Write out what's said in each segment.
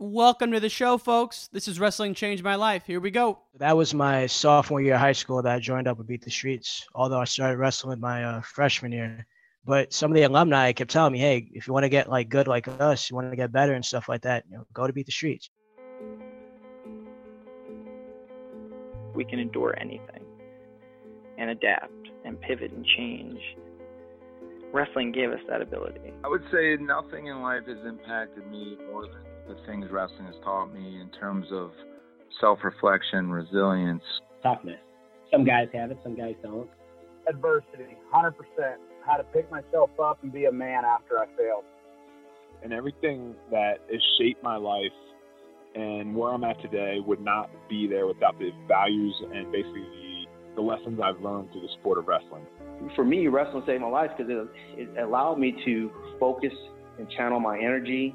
Welcome to the show, folks. This is Wrestling Changed My Life. Here we go. That was my sophomore year of high school that I joined up with Beat the Streets, although I started wrestling my uh, freshman year. But some of the alumni kept telling me, hey, if you want to get like good like us, you want to get better and stuff like that, you know, go to Beat the Streets. We can endure anything and adapt and pivot and change. Wrestling gave us that ability. I would say nothing in life has impacted me more than the things wrestling has taught me in terms of self reflection, resilience, toughness. Some guys have it, some guys don't. Adversity, 100%. How to pick myself up and be a man after I failed. And everything that has shaped my life and where I'm at today would not be there without the values and basically the, the lessons I've learned through the sport of wrestling. For me, wrestling saved my life because it, it allowed me to focus and channel my energy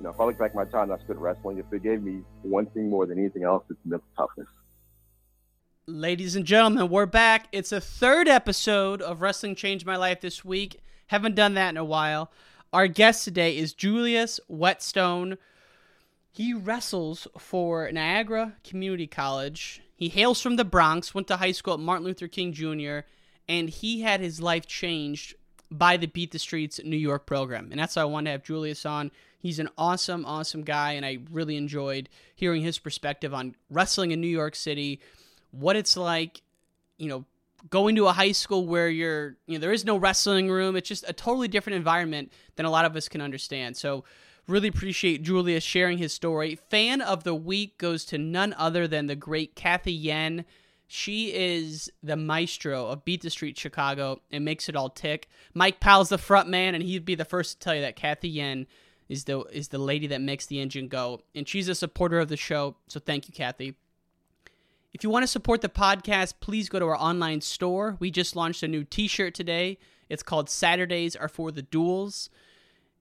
know, if I look back my time I spent wrestling, if it gave me one thing more than anything else, it's mental toughness. Ladies and gentlemen, we're back. It's a third episode of Wrestling Changed My Life this week. Haven't done that in a while. Our guest today is Julius Whetstone. He wrestles for Niagara Community College. He hails from the Bronx, went to high school at Martin Luther King Jr., and he had his life changed by the Beat the Streets New York program. And that's why I wanted to have Julius on. He's an awesome, awesome guy, and I really enjoyed hearing his perspective on wrestling in New York City, what it's like, you know, going to a high school where you're, you know, there is no wrestling room. It's just a totally different environment than a lot of us can understand. So, really appreciate Julius sharing his story. Fan of the week goes to none other than the great Kathy Yen. She is the maestro of Beat the Street Chicago and makes it all tick. Mike Powell's the front man, and he'd be the first to tell you that Kathy Yen is the is the lady that makes the engine go, and she's a supporter of the show. So thank you, Kathy. If you want to support the podcast, please go to our online store. We just launched a new T-shirt today. It's called "Saturdays Are for the Duels."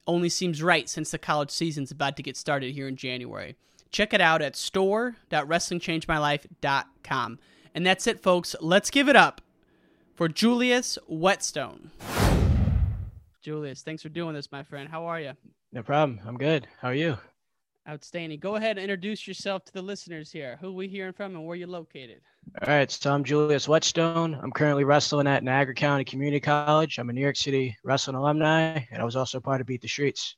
Only seems right since the college season's about to get started here in January. Check it out at store.wrestlingchangemylife.com. And that's it, folks. Let's give it up for Julius Whetstone. Julius, thanks for doing this, my friend. How are you? No problem. I'm good. How are you? Outstanding. Go ahead and introduce yourself to the listeners here. Who we hearing from and where you're located? All right. So I'm Julius Whetstone. I'm currently wrestling at Niagara County Community College. I'm a New York City wrestling alumni, and I was also part of Beat the Streets.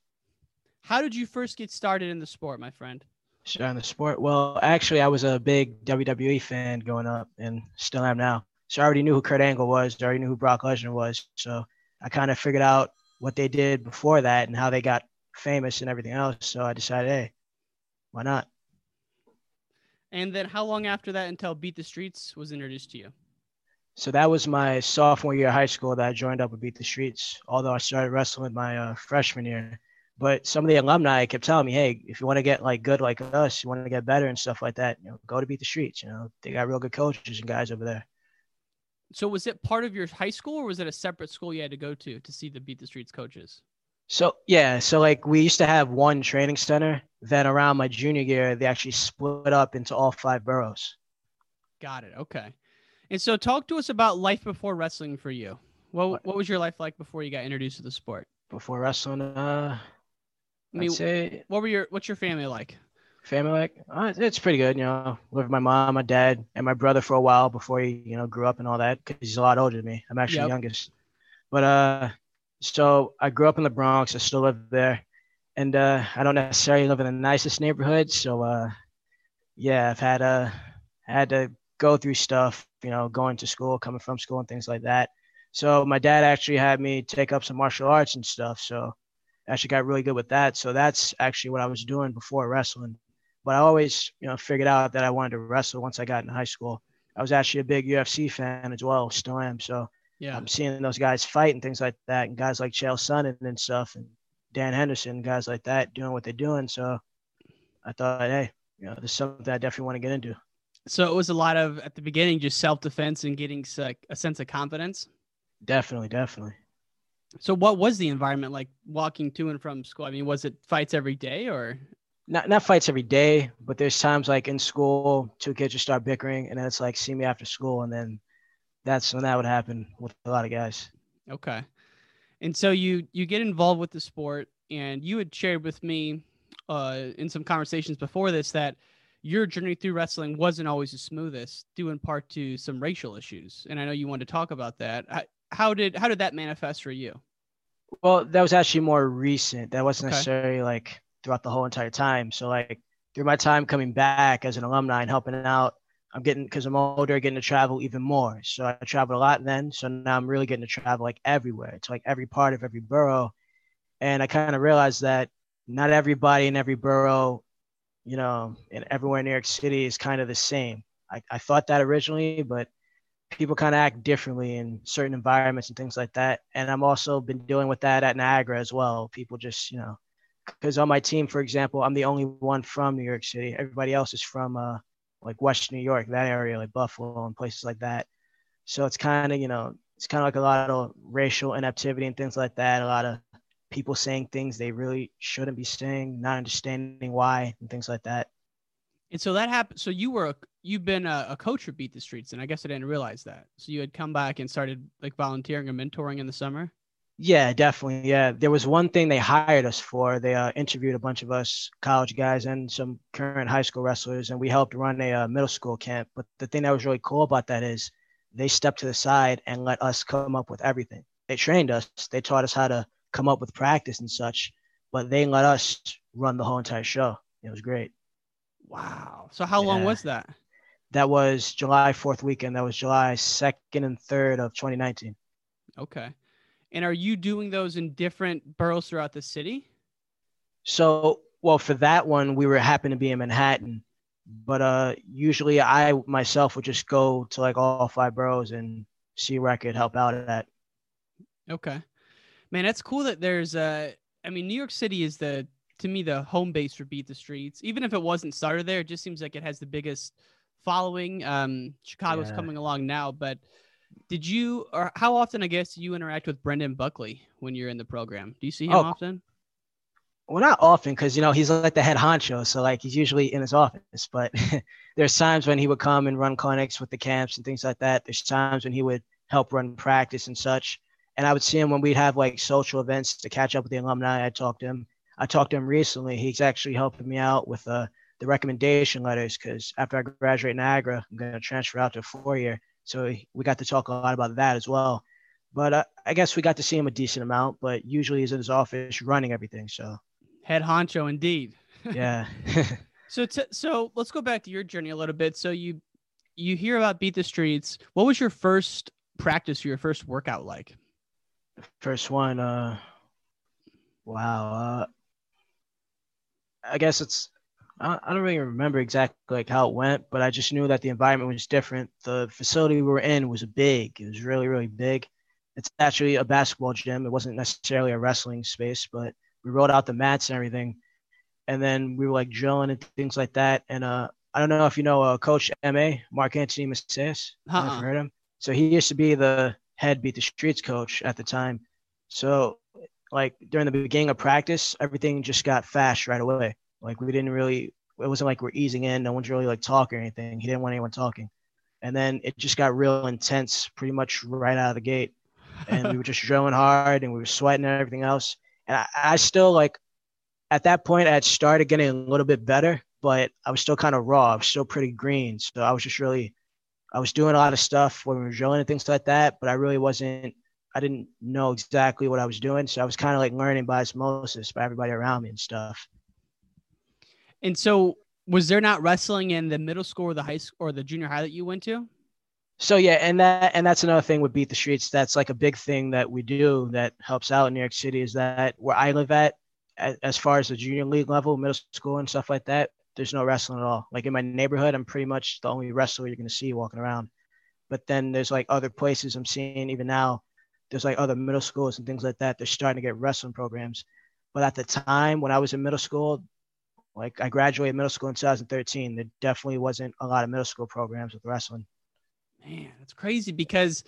How did you first get started in the sport, my friend? Started in the sport. Well, actually, I was a big WWE fan going up, and still am now. So I already knew who Kurt Angle was. I already knew who Brock Lesnar was. So I kind of figured out what they did before that and how they got famous and everything else. So I decided, hey, why not? And then how long after that until Beat the Streets was introduced to you? So that was my sophomore year of high school that I joined up with Beat the Streets, although I started wrestling my uh, freshman year. But some of the alumni kept telling me, hey, if you want to get like good like us, you want to get better and stuff like that, you know, go to Beat the Streets. You know, they got real good coaches and guys over there. So was it part of your high school or was it a separate school you had to go to to see the Beat the Streets coaches? So yeah, so like we used to have one training center. Then around my junior year, they actually split up into all five boroughs. Got it. Okay. And so, talk to us about life before wrestling for you. What What was your life like before you got introduced to the sport? Before wrestling, uh, I mean, I'd say what were your What's your family like? Family like, uh, it's pretty good. You know, with my mom, my dad, and my brother for a while before he, you know, grew up and all that. Because he's a lot older than me. I'm actually yep. youngest. But uh, so I grew up in the Bronx. I still live there, and uh, I don't necessarily live in the nicest neighborhood. So uh, yeah, I've had uh, had to go through stuff, you know, going to school, coming from school, and things like that. So my dad actually had me take up some martial arts and stuff. So I actually got really good with that. So that's actually what I was doing before wrestling. But I always, you know, figured out that I wanted to wrestle once I got in high school. I was actually a big UFC fan as well, still am. So yeah, I'm seeing those guys fight and things like that, and guys like Chael Sonnen and stuff, and Dan Henderson, guys like that, doing what they're doing. So I thought, hey, you know, there's something I definitely want to get into. So it was a lot of at the beginning just self defense and getting a sense of confidence. Definitely, definitely. So what was the environment like walking to and from school? I mean, was it fights every day or not not fights every day, but there's times like in school, two kids just start bickering and then it's like see me after school and then that's when that would happen with a lot of guys. Okay. And so you you get involved with the sport and you had shared with me uh in some conversations before this that your journey through wrestling wasn't always the smoothest, due in part to some racial issues. And I know you wanted to talk about that. How did how did that manifest for you? Well, that was actually more recent. That wasn't okay. necessarily like throughout the whole entire time. So like through my time coming back as an alumni and helping out, I'm getting because I'm older, getting to travel even more. So I traveled a lot then. So now I'm really getting to travel like everywhere. to like every part of every borough. And I kind of realized that not everybody in every borough you know, and everywhere in New York City is kind of the same. I, I thought that originally, but people kind of act differently in certain environments and things like that. And I'm also been dealing with that at Niagara as well. People just, you know, because on my team, for example, I'm the only one from New York City. Everybody else is from uh, like West New York, that area, like Buffalo and places like that. So it's kind of, you know, it's kind of like a lot of racial inactivity and things like that. A lot of people saying things they really shouldn't be saying, not understanding why, and things like that. And so that happened. So you were a, you've been a, a, coach for Beat the Streets, and I guess I didn't realize that. So you had come back and started like volunteering and mentoring in the summer. Yeah, definitely. Yeah, there was one thing they hired us for. They uh, interviewed a bunch of us college guys and some current high school wrestlers, and we helped run a uh, middle school camp. But the thing that was really cool about that is they stepped to the side and let us come up with everything. They trained us. They taught us how to come up with practice and such, but they let us run the whole entire show. It was great. Wow. So how yeah. long was that? That was July 4th weekend. That was July 2nd and 3rd of 2019. Okay. And are you doing those in different boroughs throughout the city? So, well, for that one, we were happen to be in Manhattan, but uh, usually I myself would just go to like all five boroughs and see where I could help out at. Okay man, that's cool that there's uh I mean, New York City is the to me the home base for Beat the Streets. Even if it wasn't started there, it just seems like it has the biggest following. Um, Chicago's yeah. coming along now, but did you or how often I guess do you interact with Brendan Buckley when you're in the program? Do you see him oh, often? Well, not often because you know he's like the head honcho, so like he's usually in his office. But there's times when he would come and run clinics with the camps and things like that. There's times when he would help run practice and such and I would see him when we'd have like social events to catch up with the alumni. I talked to him. I talked to him recently. He's actually helping me out with uh, the recommendation letters because after I graduate Niagara, I'm going to transfer out to a four year. So we got to talk a lot about that as well. But uh, I guess we got to see him a decent amount, but usually he's in his office running everything. So head honcho indeed. Yeah. so t- so let's go back to your journey a little bit. So you you hear about beat the streets. What was your first practice, your first workout like? First one, uh, wow. Uh, I guess it's I, I don't really remember exactly like how it went, but I just knew that the environment was different. The facility we were in was big. It was really really big. It's actually a basketball gym. It wasn't necessarily a wrestling space, but we rolled out the mats and everything, and then we were like drilling and things like that. And uh, I don't know if you know uh, Coach Ma Mark Anthony Macias. Uh-uh. heard him. So he used to be the head beat the streets coach at the time. So like during the beginning of practice, everything just got fast right away. Like we didn't really it wasn't like we're easing in, no one's really like talking or anything. He didn't want anyone talking. And then it just got real intense pretty much right out of the gate. And we were just drilling hard and we were sweating and everything else. And I, I still like at that point I had started getting a little bit better, but I was still kind of raw. I was still pretty green. So I was just really I was doing a lot of stuff when we were drilling and things like that, but I really wasn't. I didn't know exactly what I was doing, so I was kind of like learning by osmosis by everybody around me and stuff. And so, was there not wrestling in the middle school or the high school or the junior high that you went to? So yeah, and that and that's another thing with Beat the Streets. That's like a big thing that we do that helps out in New York City is that where I live at, as far as the junior league level, middle school and stuff like that, there's no wrestling at all. Like in my neighborhood, I'm pretty much the only wrestler you're going to see walking around. But then there's like other places I'm seeing even now. There's like other middle schools and things like that. They're starting to get wrestling programs. But at the time when I was in middle school, Like I graduated middle school in 2013. There definitely wasn't a lot of middle school programs with wrestling. Man, that's crazy because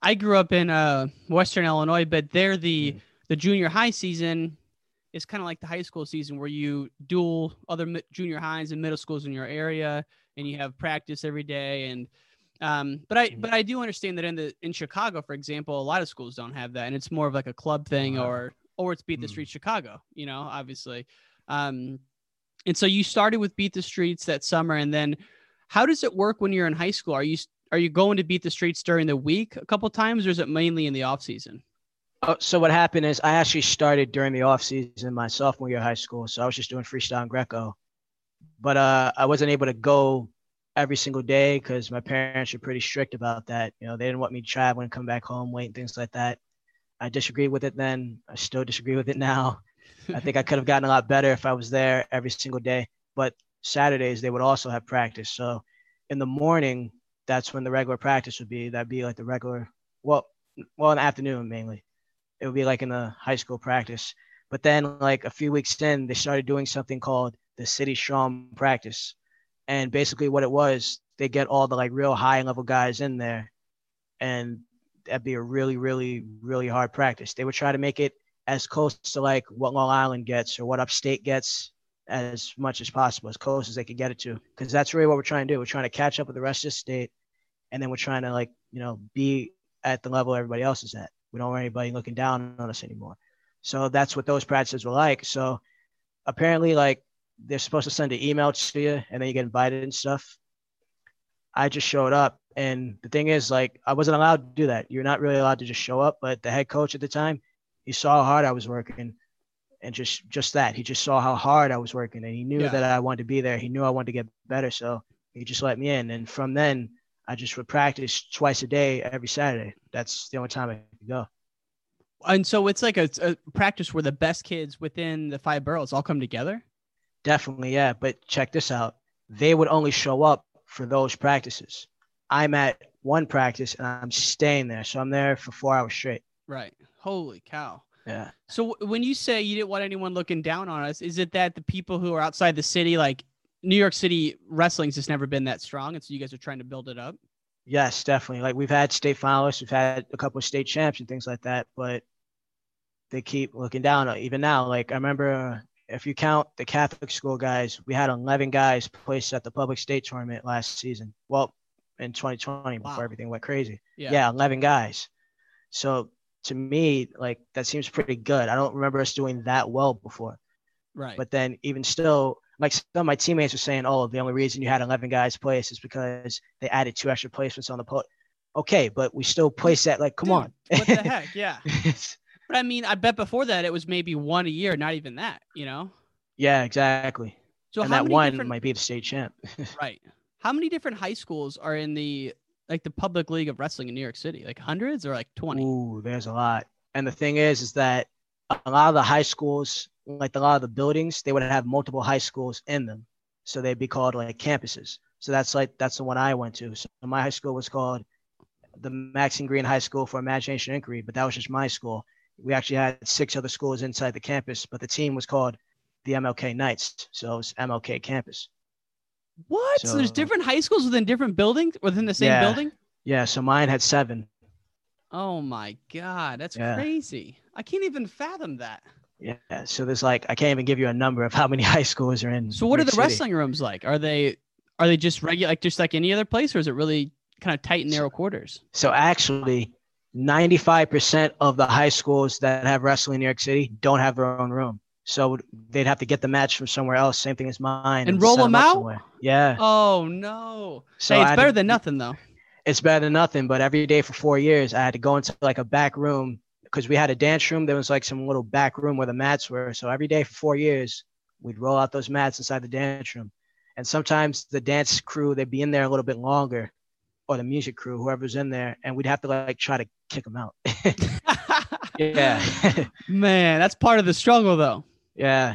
I grew up in uh, Western Illinois, but there the mm. the junior high season is kind of like the high school season where you duel other junior highs and middle schools in your area, and you have practice every day. And um, but I but I do understand that in the in Chicago, for example, a lot of schools don't have that, and it's more of like a club thing, or or it's beat the mm. streets Chicago. You know, obviously. Um, and so you started with beat the streets that summer, and then how does it work when you're in high school? Are you are you going to beat the streets during the week a couple times, or is it mainly in the off season? Oh, so what happened is I actually started during the off season my sophomore year of high school. So I was just doing freestyle and Greco, but uh, I wasn't able to go every single day because my parents were pretty strict about that. You know, they didn't want me traveling, come back home, wait, things like that. I disagreed with it then. I still disagree with it now. I think I could have gotten a lot better if I was there every single day. But Saturdays they would also have practice. So in the morning, that's when the regular practice would be. That'd be like the regular, well, well, in the afternoon mainly. It would be like in the high school practice. But then, like a few weeks in, they started doing something called the City Strong practice. And basically, what it was, they get all the like real high level guys in there, and that'd be a really, really, really hard practice. They would try to make it as close to like what Long Island gets or what upstate gets as much as possible, as close as they could get it to. Because that's really what we're trying to do. We're trying to catch up with the rest of the state, and then we're trying to like you know be at the level everybody else is at. We don't want anybody looking down on us anymore. So that's what those practices were like. So apparently, like they're supposed to send an email to you, and then you get invited and stuff. I just showed up, and the thing is, like, I wasn't allowed to do that. You're not really allowed to just show up. But the head coach at the time, he saw how hard I was working, and just just that he just saw how hard I was working and he knew yeah. that I wanted to be there. He knew I wanted to get better, so he just let me in. And from then, I just would practice twice a day every Saturday. That's the only time I could go. And so it's like a, a practice where the best kids within the five boroughs all come together. Definitely, yeah. But check this out: they would only show up for those practices. I'm at one practice and I'm staying there, so I'm there for four hours straight. Right. Holy cow. Yeah. So when you say you didn't want anyone looking down on us, is it that the people who are outside the city, like New York City wrestling's just never been that strong, and so you guys are trying to build it up? Yes, definitely. Like we've had state finalists, we've had a couple of state champs and things like that, but they keep looking down. Even now, like I remember, uh, if you count the Catholic school guys, we had 11 guys placed at the public state tournament last season. Well, in 2020 wow. before everything went crazy. Yeah. yeah, 11 guys. So to me, like that seems pretty good. I don't remember us doing that well before. Right. But then even still, like some of my teammates were saying, oh, the only reason you had 11 guys place is because they added two extra placements on the put. Okay, but we still place that. Like, come Dude, on. what the heck? Yeah. but I mean, I bet before that it was maybe one a year, not even that. You know. Yeah, exactly. So and that one different... might be the state champ. right. How many different high schools are in the like the public league of wrestling in New York City? Like hundreds or like 20? Ooh, there's a lot. And the thing is, is that a lot of the high schools, like a lot of the buildings, they would have multiple high schools in them. So they'd be called like campuses. So that's like, that's the one I went to. So my high school was called the Maxine Greene High School for Imagination Inquiry, but that was just my school. We actually had six other schools inside the campus, but the team was called the MLK Knights. So it was MLK campus. What? So, so, there's different high schools within different buildings within the same yeah, building? Yeah. So mine had seven. Oh my god, that's yeah. crazy. I can't even fathom that. Yeah. So there's like I can't even give you a number of how many high schools are in. So what are the City. wrestling rooms like? Are they are they just regular like just like any other place, or is it really kind of tight and narrow quarters? So actually, 95% of the high schools that have wrestling in New York City don't have their own room. So they'd have to get the match from somewhere else. Same thing as mine. And, and roll them, them out. Somewhere. Yeah. Oh no. So hey, it's better to, than nothing though. It's better than nothing. But every day for four years, I had to go into like a back room because we had a dance room. There was like some little back room where the mats were. So every day for four years, we'd roll out those mats inside the dance room. And sometimes the dance crew they'd be in there a little bit longer, or the music crew, whoever's in there, and we'd have to like try to kick them out. yeah. Man, that's part of the struggle though. Yeah.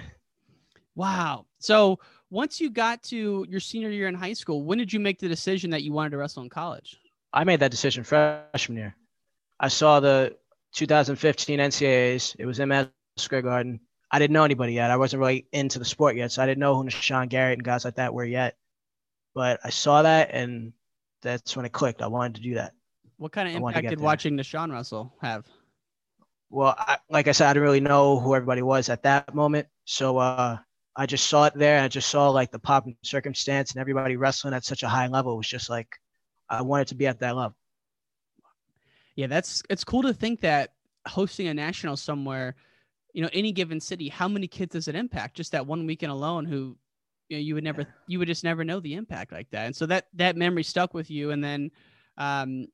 Wow. So once you got to your senior year in high school, when did you make the decision that you wanted to wrestle in college? I made that decision freshman year. I saw the 2015 NCAAs. It was in Madison Square Garden. I didn't know anybody yet. I wasn't really into the sport yet, so I didn't know who Sean Garrett and guys like that were yet. But I saw that, and that's when it clicked. I wanted to do that. What kind of impact did watching Sean Russell have? Well, I, like I said, I didn't really know who everybody was at that moment, so uh, I just saw it there, and I just saw like the pop and circumstance, and everybody wrestling at such a high level. It was just like I wanted to be at that level. Yeah, that's it's cool to think that hosting a national somewhere, you know, any given city, how many kids does it impact? Just that one weekend alone, who you know you would never you would just never know the impact like that, and so that that memory stuck with you, and then um,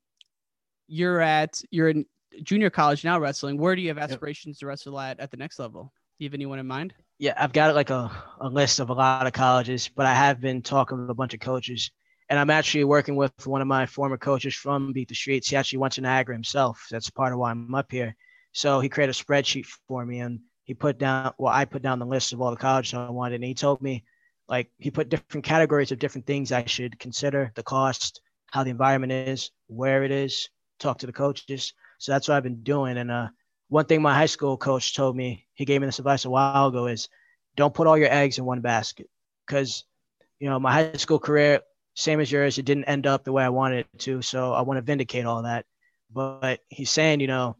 you're at you're in junior college now wrestling. Where do you have aspirations yep. to wrestle at at the next level? Do you have anyone in mind? Yeah, I've got like a, a list of a lot of colleges, but I have been talking with a bunch of coaches and I'm actually working with one of my former coaches from Beat the Streets. He actually went to Niagara himself. That's part of why I'm up here. So he created a spreadsheet for me, and he put down well, I put down the list of all the colleges I wanted, and he told me like he put different categories of different things I should consider: the cost, how the environment is, where it is, talk to the coaches. So that's what I've been doing. And uh, one thing my high school coach told me, he gave me this advice a while ago, is don't put all your eggs in one basket, because you know my high school career same as yours. It didn't end up the way I wanted it to. So I want to vindicate all that. But he's saying, you know,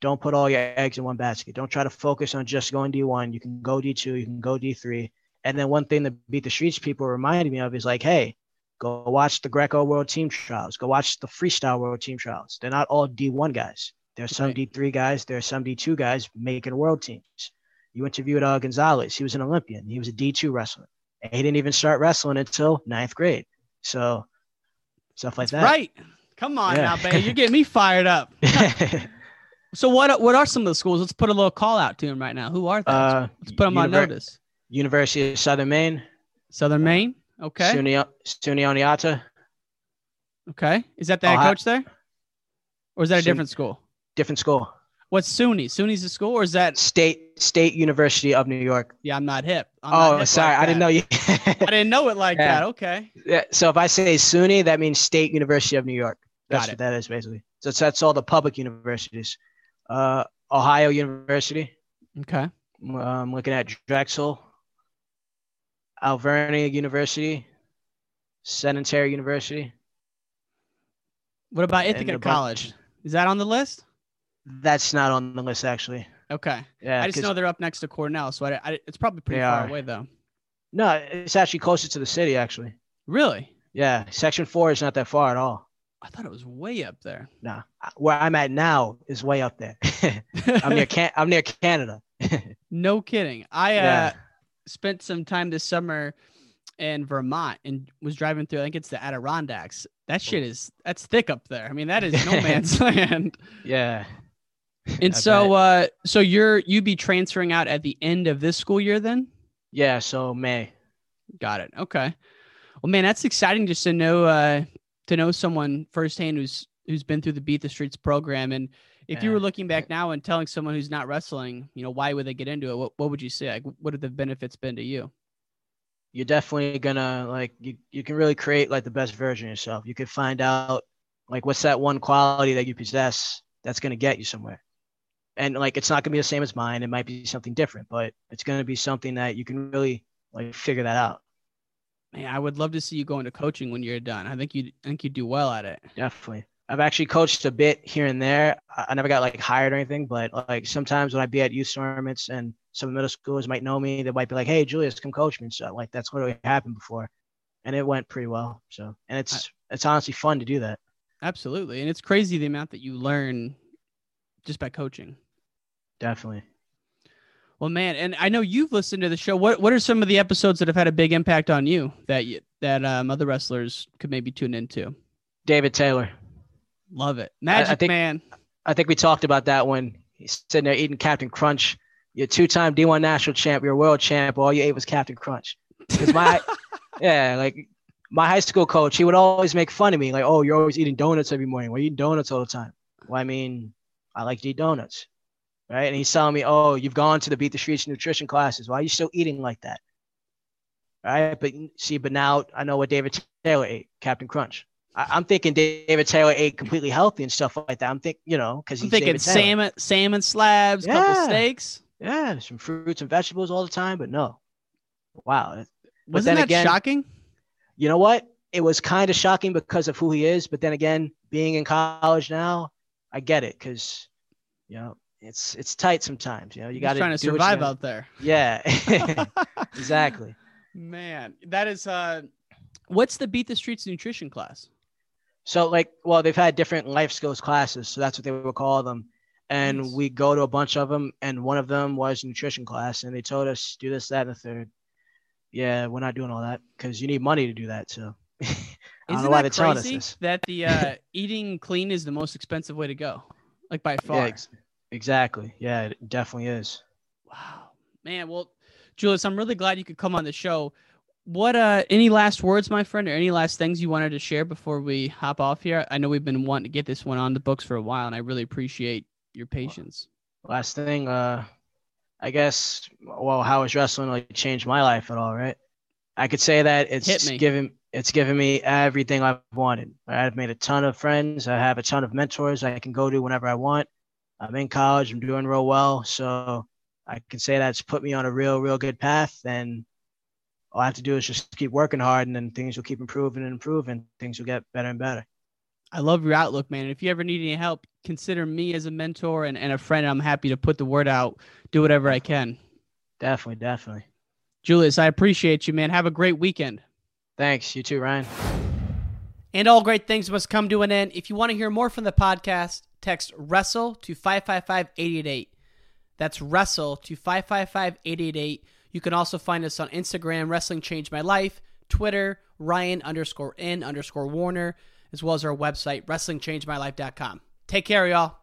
don't put all your eggs in one basket. Don't try to focus on just going D1. You can go D2, you can go D3. And then one thing that Beat the Streets people reminded me of is like, hey, go watch the Greco World Team Trials. Go watch the Freestyle World Team Trials. They're not all D1 guys. There's some right. D3 guys. There's some D2 guys making world teams. You interviewed uh, Gonzalez. He was an Olympian. He was a D2 wrestler. And he didn't even start wrestling until ninth grade. So stuff like That's that. Right. Come on yeah. now, baby. You're getting me fired up. so what what are some of the schools? Let's put a little call out to them right now. Who are they? Uh, Let's put them Univer- on notice. University of Southern Maine. Southern Maine. Okay. SUNY, SUNY Oneonta. Okay. Is that the head coach there? Or is that a different school? Different school. What's SUNY? SUNY's a school, or is that State State University of New York? Yeah, I'm not hip. I'm oh, not hip sorry, like I didn't know you. I didn't know it like yeah. that. Okay. Yeah. So if I say SUNY, that means State University of New York. That's Got what that is basically. So that's all the public universities. Uh, Ohio University. Okay. I'm looking at Drexel, Alvernia University, Centenary University. What about Ithaca College? Is that on the list? That's not on the list, actually. Okay. Yeah. I just know they're up next to Cornell, so I, I, it's probably pretty far are. away, though. No, it's actually closer to the city, actually. Really? Yeah. Section four is not that far at all. I thought it was way up there. No, where I'm at now is way up there. I'm near Can- I'm near Canada. no kidding. I uh, yeah. Spent some time this summer in Vermont and was driving through. I think it's the Adirondacks. That shit is that's thick up there. I mean, that is no man's land. Yeah. And so, uh, so you're you'd be transferring out at the end of this school year, then? Yeah. So May. Got it. Okay. Well, man, that's exciting just to know uh, to know someone firsthand who's who's been through the Beat the Streets program. And if yeah. you were looking back now and telling someone who's not wrestling, you know, why would they get into it? What what would you say? Like, what have the benefits been to you? You're definitely gonna like you. You can really create like the best version of yourself. You could find out like what's that one quality that you possess that's gonna get you somewhere and like it's not gonna be the same as mine. It might be something different, but it's gonna be something that you can really like figure that out. Man, I would love to see you go into coaching when you're done. I think you I think you'd do well at it. Definitely. I've actually coached a bit here and there. I never got like hired or anything, but like sometimes when I'd be at youth tournaments and some middle schoolers might know me, they might be like, "Hey, Julius, come coach me." And So like that's literally happened before, and it went pretty well. So and it's I, it's honestly fun to do that. Absolutely, and it's crazy the amount that you learn just by coaching. Definitely. Well, man, and I know you've listened to the show. What What are some of the episodes that have had a big impact on you that you, that um, other wrestlers could maybe tune into? David Taylor. Love it, Magic I, I think, Man. I think we talked about that when he's sitting there eating Captain Crunch. You're two time D1 national champ. You're a world champ. All you ate was Captain Crunch. Because my, yeah, like my high school coach, he would always make fun of me, like, "Oh, you're always eating donuts every morning. Why are you eating donuts all the time?" Well, I mean, I like to eat donuts right? And he's telling me, oh, you've gone to the Beat the Streets nutrition classes. Why are you still eating like that? Right? But see, but now I know what David Taylor ate, Captain Crunch. I, am thinking David Taylor ate completely healthy and stuff like that. I'm thinking, you know, because he's thinking salmon, salmon slabs, yeah. couple steaks. yeah, some fruits and vegetables all the time, but no. Wow. Wasn't that again, shocking? You know what? It was kind of shocking because of who he is, but then again, being in college now, I get it because, you know, it's it's tight sometimes. You know, you got trying to what survive out there. Yeah, exactly. Man, that is uh what's the beat the streets nutrition class? So like, well, they've had different life skills classes, so that's what they would call them. And Nice. we go to a bunch of them, and one of them was nutrition class, and they told us do this, that, and the third. Yeah, we're not doing all that because you need money to do that. So I don't Isn't know why they're telling us crazy this. that the uh, eating clean is the most expensive way to go? Like by far. Yeah, ex- exactly. Yeah, it definitely is. Wow. Man, well, Julius, I'm really glad you could come on the show. What uh any last words, my friend, or any last things you wanted to share before we hop off here? I know we've been wanting to get this one on the books for a while, and I really appreciate your patience. Last thing, uh, I guess. Well, how has wrestling like changed my life at all? Right? I could say that it's given it's given me everything I've wanted. I've made a ton of friends. I have a ton of mentors I can go to whenever I want. I'm in college. I'm doing real well, so I can say that's put me on a real, real good path. And all I have to do is just keep working hard, and then things will keep improving and improving. Things will get better and better. I love your outlook, man. And if you ever need any help, consider me as a mentor and, and a friend. I'm happy to put the word out, do whatever I can. Definitely, definitely. Julius, I appreciate you, man. Have a great weekend. Thanks. You too, Ryan. And all great things must come to an end. If you want to hear more from the podcast, text WRESTLE to 555 888. That's WRESTLE to 555 888. You can also find us on Instagram, Wrestling Changed My Life, Twitter, Ryan underscore in underscore Warner, as well as our website, WrestlingChangedMyLife.com. Take care, y'all.